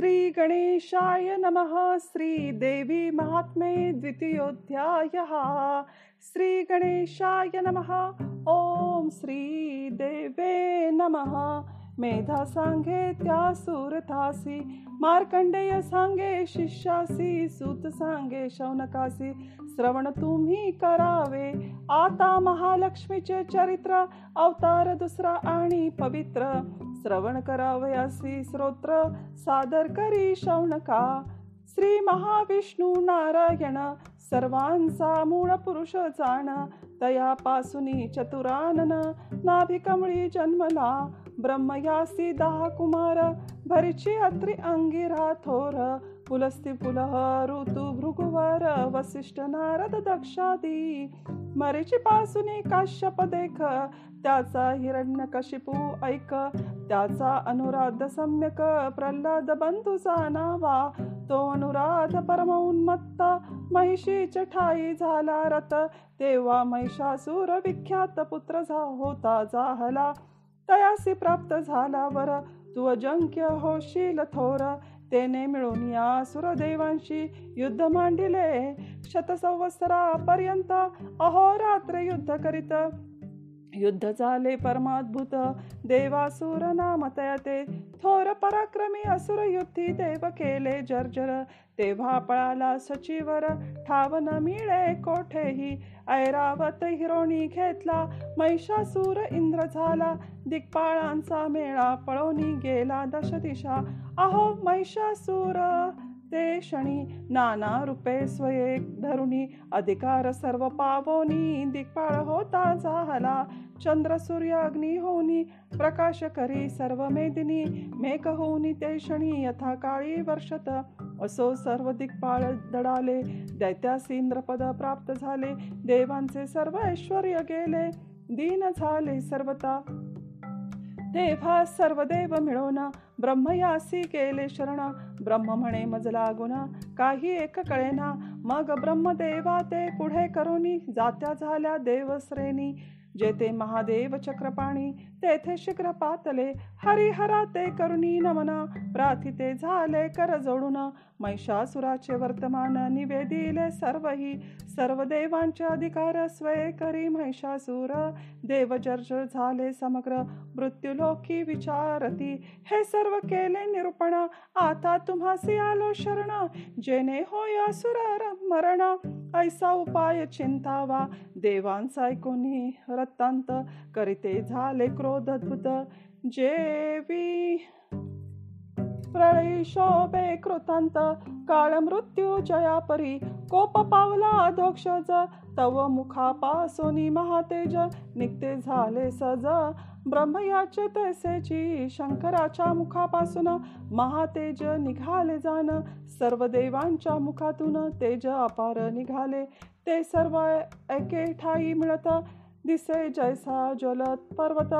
श्री गणेशाय नमः श्री देवी महात्मे द्वितीयोऽध्यायः। श्री गणेशाय नमः ॐ श्री देवे नमः। मेधा सांगे त्या सुरथासी मार्कंडेय सांगे शिष्यासी सूत सांगे शौनकासी श्रवण तुम्ही करावे। आता महालक्ष्मीचे चरित्र अवतार दुसरा आणि पवित्र। श्रवण करावयासी श्रोत्र सादर करी शौनका. श्री महाविष्णू नारायण सर्वांचा मूळ पुरुष जाण तयापासूनी चतुरानन नाभिकमळी जन्मला. ब्रह्मयासी दहा कुमार भरची अत्रि अंगिरा थोर. पुलस्ती पुलह ऋतु भृगुवर वसिष्ठ नारद दक्षादी. मरीची पासूनी काश्यप देख त्याचा हिरण्य कशिपू ऐक. त्याचा अनुराध सम्यक प्रल्हाद बंधूचा नावा. तो अनुराध परम उन्मत्त महिषीच ठाई झाला रथ तेव्हा महिषासूर विख्यात पुत्र झा होता जाहला. तयासी प्राप्त झाला वर. तू अजंक्य होशील थोर. तेने मिळून या सुरदेवांशी युद्ध मांडिले. शतसंवत्सरापर्यंत अहोरात्र युद्ध करीत. युद्ध झाले परमाद्भुत देवासुर नामतयते. थोर पराक्रमी असुर युद्धी देव केले जर्जर. तेव्हा पळाला सचिवर ठाव न मिळे कोठेही. ऐरावत हिरोणी घेतला महिषासूर इंद्र झाला. दिक्पाळांचा मेळा पळवणी गेला दश दिशा अहो महिषासूर! ते क्षणी नाना रूपे स्वये धरुणी अधिकार सर्व पावोनी दिक्पाळ होता झाला चंद्र सूर्य अग्नी होनी प्रकाश करी सर्व मेदिनी मेघ होनी ते क्षणी यथा काळी वर्षत असो सर्व दिक्पाळ दडाले दैत्यास इंद्रपद प्राप्त झाले देवांचे सर्व ऐश्वर गेले दीन झाले सर्वता तेव्हा सर्वदेव मिळून ब्रह्मयासी केले शरण. ब्रह्म म्हणे मजला गुण काही एक कळेना. मग ब्रह्मदेवा ते पुढे करोनी जात्या झाल्या देवश्रेणी. जेथे महादेव चक्रपाणी तेथे शीघ्र पातले हरिहरा ते करुणी नमना प्राथिते झाले कर जोडून महिषासुराचे वर्तमान निवेदिले सर्वही सर्व देवांचे अधिकार स्वय करी देव जर्ज झाले समग्र मृत्युलोकी विचारती हे सर्व केले निरूपण आता तुम्हासी आलो शरण जेने होय असुर मरण ऐसा उपाय चिंतावा. देवांचा ऐकून रत्तांत करीते झाले क्रोध अद्भुत जेवी प्रळय शोभे कृतांत. काळ मृत्यू जयापरी. कोप पावला अधोक्षज तव मुखापासोनी महातेज. निघते झाले सज. ब्रह्मयाचे तैसेची शंकराच्या मुखापासून महातेज निघाले जाण. सर्व देवांच्या मुखातून तेज अपार निघाले. ते सर्व एके ठाई मिळत. दिसे जैसा ज्वलत पर्वत.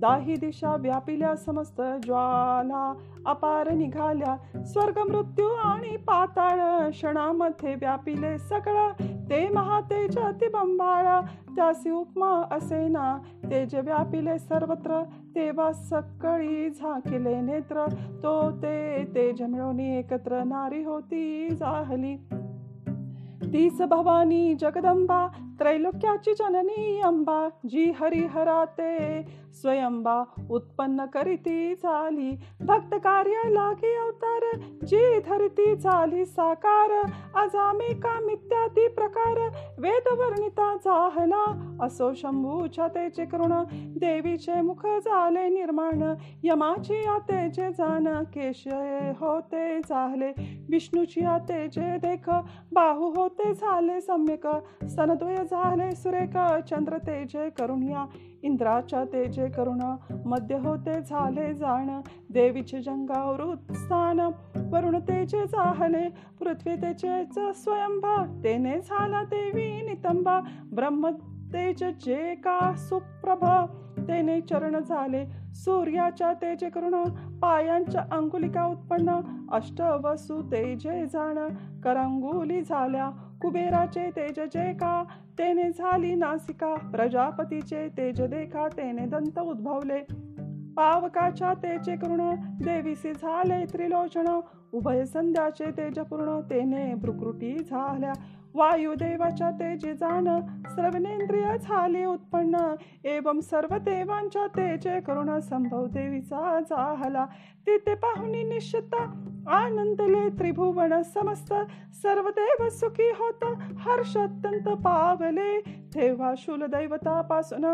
दाही दिशा व्यापिल्या समस्त ज्वाला अपार निघाल्या. स्वर्ग मृत्यू आणि पाताळ क्षणामध्ये व्यापिले सगळं ते महातेज अतिबंबाळा त्यासी उपमा असे ना तेज व्यापिले सर्वत्र तेव्हा सकळी झाकिले नेत्र. तो ते तेज मिळवून एकत्र नारी होती जाहली. तीस भवानी जगदंबा त्रैलोक्याची जननी अंबा. जी हरिहरा ते स्वयंबा उत्पन्न करीती चाली भक्त कार्य लागे अवतार. जी धरती झाली साकार. अजामे काम इत्यादी प्रकार. वेद वर्णिता जाहला. असो शंभूच्या तेचे करुण. देवीचे मुख झाले निर्माण. यमाची आतेचे जाण. केशय होते झाले. विष्णूची आतेचे देख. बाहू होते झाले सम्यक. सनद्वय झाले सुरेख. चंद्र तेजे करुणिया. इंद्राच्या तेजे करुण मध्य होते झाले जाण. देवीचे जंगावर स्थान वरुण तेजे जाहले पृथ्वी तेजेच स्वयंभा तेने झाला देवी नितंबा. ब्रह्म तेज जे का सुप्रभा तेने चरण झाले. सूर्याच्या तेजे करुण पायांच्या अंगुलिका उत्पन्न. अष्टवसु तेजे जाण करंगुली झाल्या. कुबेराचे तेज जे का तेने झाली नासिका. प्रजापतीचे तेज देखा तेने दंत उद्भवले. पावकाच्या तेचे कृण देवीसी झाले त्रिलोचन. उभय संध्याचे तेजपूर्ण तेने भ्रुकृटी झाल्या. वायुदेवाच्या तेजे जाण श्रवणेंद्रिय झाले उत्पन्न. एवं सर्व देवांच्या तेजे करुण संभव देवीचा झाला. तिथे पाहुणी निश्चित आनंदले त्रिभुवन समस्त सर्व देव सुखी होत हर्ष अत्यंत पावले. तेव्हा दैवतापासून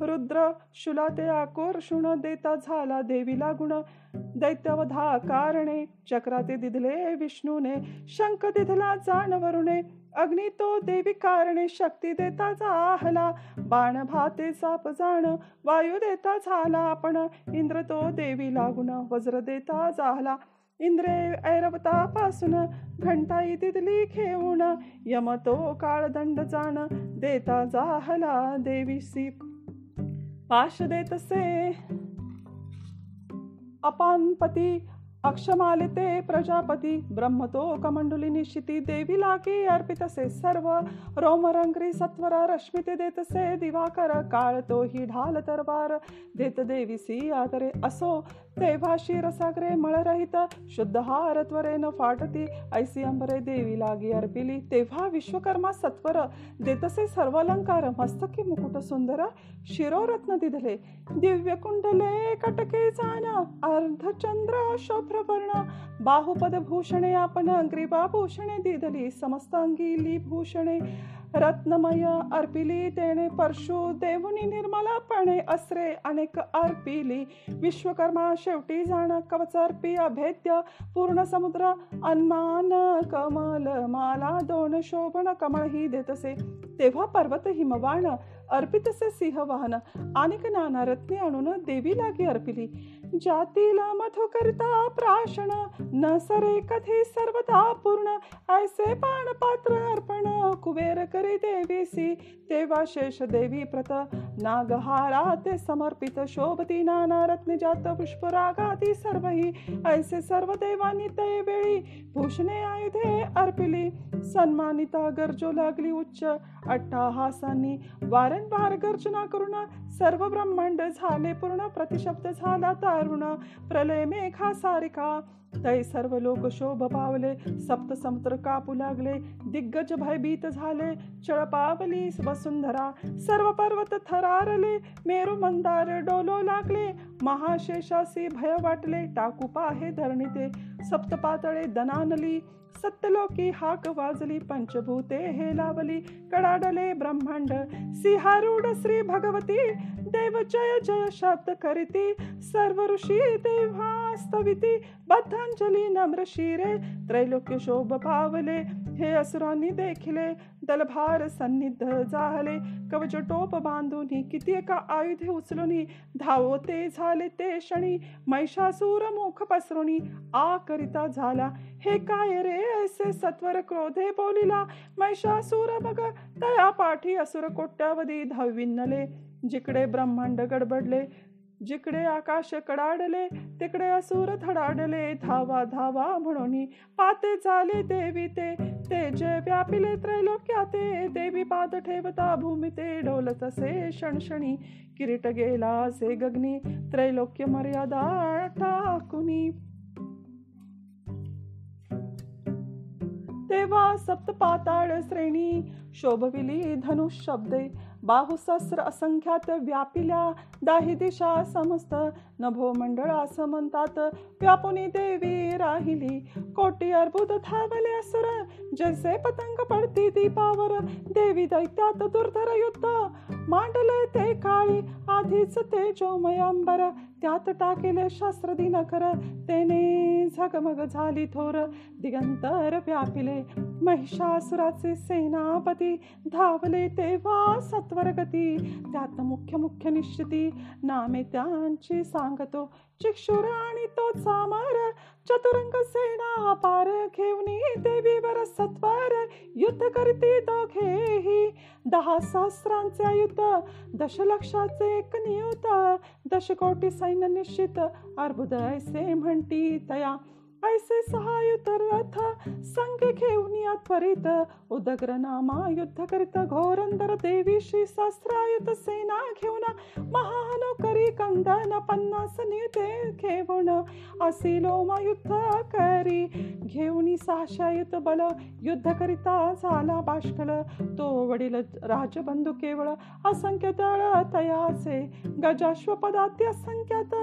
रुद्र शुला ते आकर्षण देता झाला देवीला गुण. दैत्यवधा कारणे चक्राते दिधले विष्णूने शंख दिधला जानवरुणे अग्नी तो देवी कारणे शक्ती देता झाला बाण भाते साप जाण वायू देता झाला आपण. इंद्र तो देवी लागून वज्र देता झाला इंद्रे ऐरवतापासून घंटाई तिथली घेऊन यम तो काळदंड जाण देता जाहला देवीसी पाश देतसे अपानपती अक्षमालिते प्रजापती ब्रह्मतो कमंडुली निशिती देवी लागी अर्पितसे सर्व. रोमरंग्री सत्वर रश्मिते देतसे दिवाकर काळ तो ही ढाल तरवार देत देवीसी आदरे असो. तेव्हा शिरसागरे मळरहित शुद्ध हार त्वरेन फाटती ऐसी अंबरे देवी लागी अर्पिली तेव्हा विश्वकर्मा सत्वर देतसे सर्वालंकार मस्तकी मुकुट सुंदर शिरोरत्न दिधले दिव्य कुंडले कटके जाण अर्धचंद्र शुभ्रवर्ण बाहुपद भूषणे आपण ग्रीवा भूषणे दिधली समस्त भूषणे रत्नमय अर्पिली तेने परशु देवुनी निर्मलपणे असरे अनेक अर्पिली. विश्वकर्मा शेवटी जाण कवच अर्पी अभेद्य पूर्ण समुद्र अन्मान कमल माला दोन शोभन कमळ ही देतसे. तेव्हा पर्वत हिमवाण अर्पितसे सिंह वाहन अनेक नाना रत्ने आणून देवी लागी अर्पिली. जातीला मथो करता प्राशन न सरे कथे सर्वदा पूर्ण. ऐसे पान पात्र अर्पण कुबेर करी देवीसी. तेव्हा शेष देवी प्रत नागहारा ते समर्पित. शोभती नाना रत्ने जात पुष्परागाती सर्वही. ऐसे सर्व देवानी ते वेळी भूषणे आयुधे अर्पिली. सन्मानिता गरजो लागली उच्च. अट्टाहासांनी वारंवार गर्जना करून सर्व ब्रह्मांड झाले पूर्ण प्रतिशब्द झाला तारुण प्रलय मेघा सारिका तै सर्व लोक शोभ पावले सप्त समुद्र कापू लागले दिग्गज भयभीत झाले. चळपावली वसुंधरा सर्व पर्वत थरारले मेरू मंदार डोलो लागले. महाशेषासी भय वाटले टाकू पाहे धरणीते. सप्त पातळे दनानली सत्यलोकी हाक वाजली पंचभूते हे लावली. कडाडले ब्रह्मांड सिंहारूढ श्री भगवती देव जय जय शब्द करीती सर्व ऋषी देवास्तविती बद्धांजली नम्र शिरे त्रैलोक्य शोभ पावले हे असुरांनी देखिले दलभार सन्निध झाले कवच टोप बांधून किती एका आयुधे उचलून धावो ते झाले ते क्षणी महिषासूर मुख पसरुणी आ करिता झाला हे काय रे ऐसे सत्वर क्रोधे बोलिला महिषासूर मग तया पाठी असुर कोट्यावधी धाविनले जिकडे ब्रह्मांड गडबडले जिकडे आकाश कडाडले तिकडे असुर थडाडले धावा धावा म्हणून पाते झाले देवी ते. तेज व्यापिले त्रैलोक्या ते देवी पाद ठेवता भूमी ते. डोलत असे क्षणक्षणी किरीट गेला से गगनी त्रैलोक्य मर्यादा टाकुनी. तेव्हा सप्त पाताळ श्रेणी शोभविली धनुष शब्दे बाहुसहस्र असंख्यात व्यापिल्या दाही दिशा समस्त नभो मंडळा म्हणतात व्यापुनी देवी राहिली. कोटी अर्बुद थावले असुर जैसे पतंग पडती दीपावर. देवी दैत्यात दुर्धर युद्ध मांडले ते काळी आधीच ते जोमयांबर. त्यात टाकेले शास्त्र दिनकर तेने झगमग झाली थोर. दिगंतर व्यापिले महिषासुराचे सेनापती. धावले तेव्हा सत्वरगती. त्यात मुख्य मुख्य निश्चिती. नामे त्यांची सांगतो. चिक्षुर आणि तो चामर. चतुरंग सेना पार घेऊन देवीवर सत्वर. युद्ध करते दोघेही. दहा सहस्रांचे युद्ध दशलक्षाचे एक नियुत दशकोटी सैन्य निश्चित अर्बुद ऐसे म्हणती तया. ऐसे सहायुत रथ संग घेऊन या त्वरित. उदग्र नामा युद्ध करीत घोरंदर देवीशी शस्त्रायुत सेना घेऊन. महानो करी कंदन पन्नास निते घेऊन. असिलोम युद्ध करी घेऊन साशायुत बल. युद्ध करिता झाला बाष्कल तो वडील राजबंधू केवळ असंख्य दळ तयाचे गजाश्वपदाती असंख्यात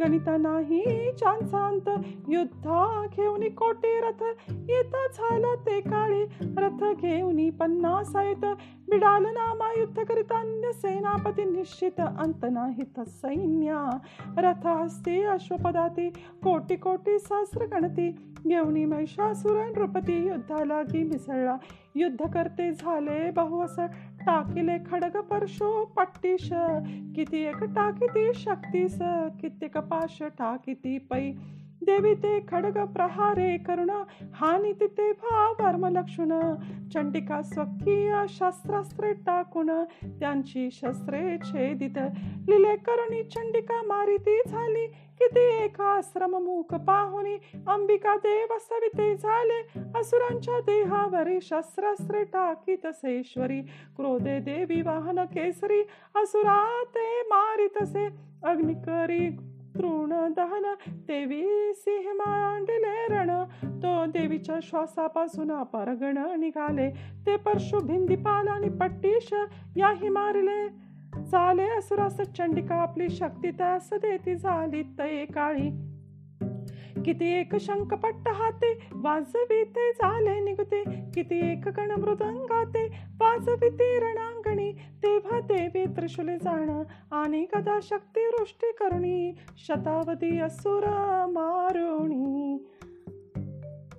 गणिता नाही चांसांत युद्धा घेऊन कोटी रथ येता झालं ते काळी. रथ घेऊन पन्नास आहेत. बिडाल नामा युद्ध करीत अन्य सेनापती निश्चित अंत नाहीत सैन्या. रथ हस्ते अश्वपदाती कोटी कोटी सहस्र गणती. घेऊन महिषासुर नृपती युद्धाला की मिसळला. युद्ध करते झाले बहुअस टाकिले खडग परशो पट्टीश किती एक टाकिती शक्तीस. कित्येक पाश टाकिती पै. देवी ते खडग प्रहारे करुण हानी तिथे वर्म लक्षुण. चंडिका स्वकीय शस्त्रास्त्रे टाकून त्यांची शस्त्रे छेदित. लिले करुणी चंडिका मारिती झाली किती एका मूक पाहुनी. अंबिका देव सविते झाले असुरांच्या देहावरी शस्त्रास्त्रे टाकी तसेश्वरी क्रोधे देवी वाहन केसरी असुरा ते मारितसे अग्निकरी तृण दहन देवी सिंह मांडले रण. तो देवीच्या श्वासापासून परगण निघाले. ते परशु भिंदीपाल आणि पट्टीश याही मारले. चाले असुरास चंडिका आपली शक्ती त्यास देती झाली तये काळी. किती एक शंखपट्ट हाते वाजविते झाले निघते. किती एक गण मृदंगाते वाजविते रणांगणी. तेव्हा देवी त्रिशुले जाण आणि कदा शक्ती वृष्टी करुणी शतावधी असुर मारुणी.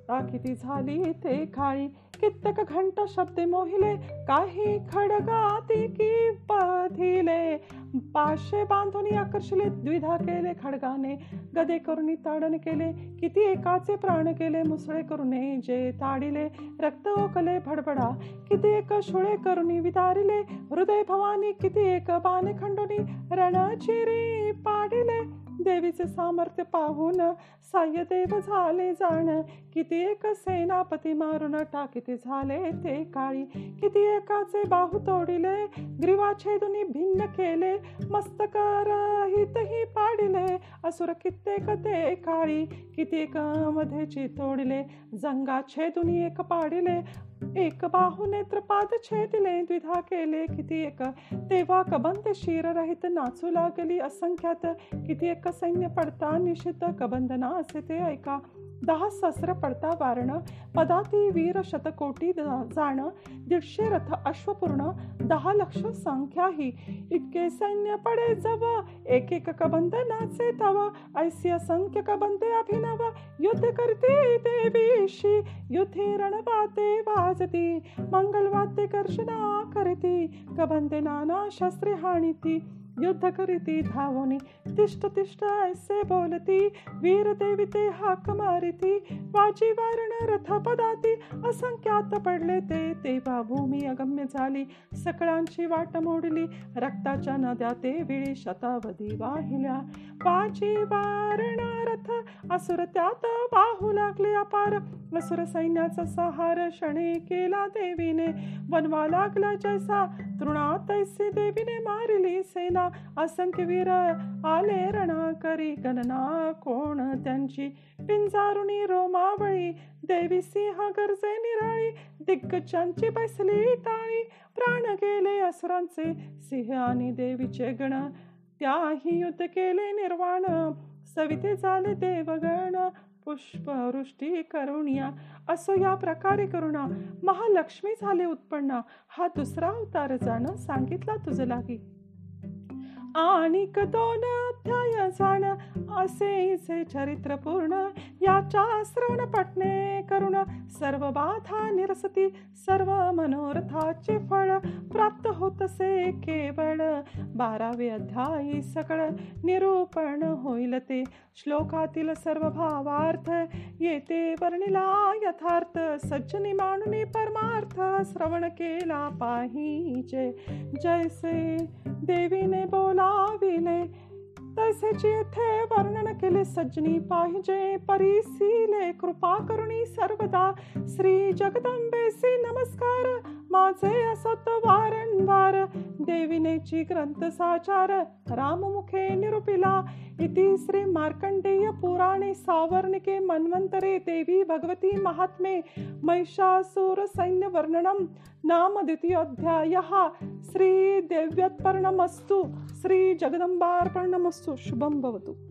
किती झाली ते खाळी कित्येक घंट शब्दे मोहिले काही खडगाती की पथिले पाशे बांधून आकर्षले द्विधा केले खडगाने गदे करून ताडण केले किती एकाचे प्राण केले मुसळे करून जे ताडिले रक्त ओकले भडबडा किती एक शुळे करून विदारिले हृदय भवानी किती एक बाण खंडोनी रणचिरी पाडिले. देवीचे सामर्थ्य पाहून साह्यदेव झाले जाण. किती एक सेनापती मारून टाकिते झाले ते काळी. किती एकाचे बाहू तोडिले ग्रीवाचे दुनी भिन्न केले. मस्तकर हितही पाडिले असुर कित्येक ते काळी. कित्येकमध्ये तोडिले जंगाचे दुनी एक पाडिले. एक बाहू नेत्रपाद छेदिले द्विधा केले किती एक तेव्हा कबंद शिर रहित नाचू लागली. असंख्यात किती एक सैन्य पडता निशित कबंदना असे ते ऐका. दहा सहस्र पडता वारण पदाती वीर शतकोटी जाण दीडशे रथ अश्वपूर्ण दहा लक्ष संख्याही. इतके सैन्य पडे जव एक एक कबंद नाचे तव ऐसी असंख्य कबंदे अभिनव. युद्ध करते देवीशी युद्धे रणवाते वाजती. मंगलवाद्य कर्षणा करती कबंदे नाना शस्त्रे हाणिती. युद्ध करीती धावोनी तिष्ट तिष्ट ऐसे बोलती. वीर देविते हाक मारिती. वाजी वारण रथ पदाती. असंख्यात पडले ते. तेव्हा भूमी अगम्य झाली. सकळांची वाट मोडली. रक्ताच्या नद्या ते विळी शतावधी वाहिल्या. वाची वारण रथ असुर त्यात पाहू लागले अपार. असुर सैन्याचा सहार क्षणे केला देवीने बनवा लागला जैसा. तृणा ऐसे देवीने मारली सेना. असंख्य वीर आले रणा करी गणना कोण त्यांची? पिंजारुणी रोमावळी देवी सिंह गरजे निराळी. दिग्गजांची बसली टाळी. प्राण गेले असुरांचे सिंह आणि देवीचे गण. त्याही युद्ध केले निर्वाण. सविते झाले देवगण. पुष्पवृष्टी करुणिया असो या प्रकारे करुणा. महालक्ष्मी झाले उत्पन्न. हा दुसरा अवतार जाणं सांगितला तुझ लागी. आणि दोन अध्याय जाण. असे चरित्र पूर्ण. याच्या श्रवण पटणे करुणा. सर्व बाधा निरसती सर्व मनोरथाचे फळ प्राप्त होतसे केवळ. बारावे अध्यायी सकळ निरूपण होईल ते. श्लोकातील सर्व भावार्थ येते वर्णिला यथार्थ. सज्जनी मानुनी परमार्थ श्रवण केला पाहिजे. जैसे देवीने बोलाविले तसेची येथे वर्णन केले सज्जनी पाहिजे परिसीले कृपा करुणी सर्वदा श्री जगदंबेसी नमस्कार माझे असत वारंवार देविनेची ग्रंथ साचार राममुखे निरुपिला. इति श्री मार्कंडेय पुराणे सावर्णिके मन्वंतरे देवी भगवती महात्मे महिषासुर सैन्य वर्णनम नाम द्वितीयोऽध्यायः. श्री देव्यत्पर्णमस्तु श्री जगदंबार्पणमस्तु शुभं भवतु।